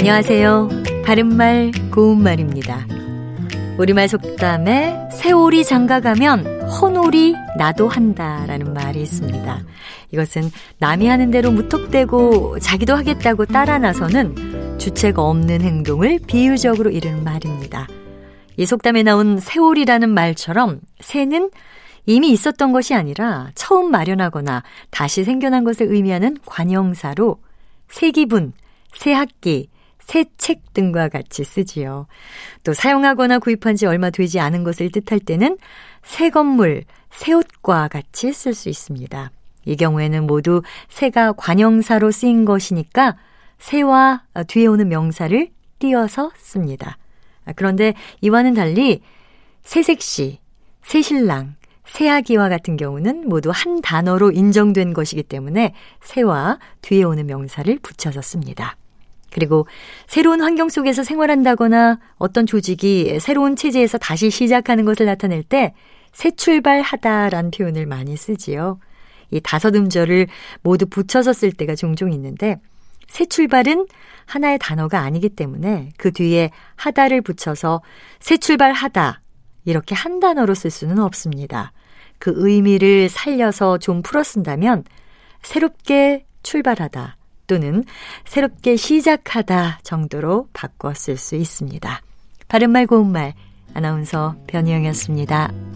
안녕하세요. 바른말 고운말입니다. 우리말 속담에 세월이 장가가면 헌오리 나도 한다라는 말이 있습니다. 이것은 남이 하는 대로 무턱대고 자기도 하겠다고 따라 나서는 주체가 없는 행동을 비유적으로 이르는 말입니다. 이 속담에 나온 세월이라는 말처럼 새는 이미 있었던 것이 아니라 처음 마련하거나 다시 생겨난 것을 의미하는 관형사로 새 기분, 새 학기, 새 책 등과 같이 쓰지요. 또 사용하거나 구입한 지 얼마 되지 않은 것을 뜻할 때는 새 건물, 새 옷과 같이 쓸 수 있습니다. 이 경우에는 모두 새가 관형사로 쓰인 것이니까 새와 뒤에 오는 명사를 띄어서 씁니다. 그런데 이와는 달리 새색시, 새신랑, 새아기와 같은 경우는 모두 한 단어로 인정된 것이기 때문에 새와 뒤에 오는 명사를 붙여서 씁니다. 그리고 새로운 환경 속에서 생활한다거나 어떤 조직이 새로운 체제에서 다시 시작하는 것을 나타낼 때 새 출발하다라는 표현을 많이 쓰지요. 이 다섯 음절을 모두 붙여서 쓸 때가 종종 있는데 새 출발은 하나의 단어가 아니기 때문에 그 뒤에 하다를 붙여서 새 출발하다 이렇게 한 단어로 쓸 수는 없습니다. 그 의미를 살려서 좀 풀어 쓴다면 새롭게 출발하다 또는 새롭게 시작하다 정도로 쓸수 있습니다. 바른말 고운말 아나운서 변희영이었습니다.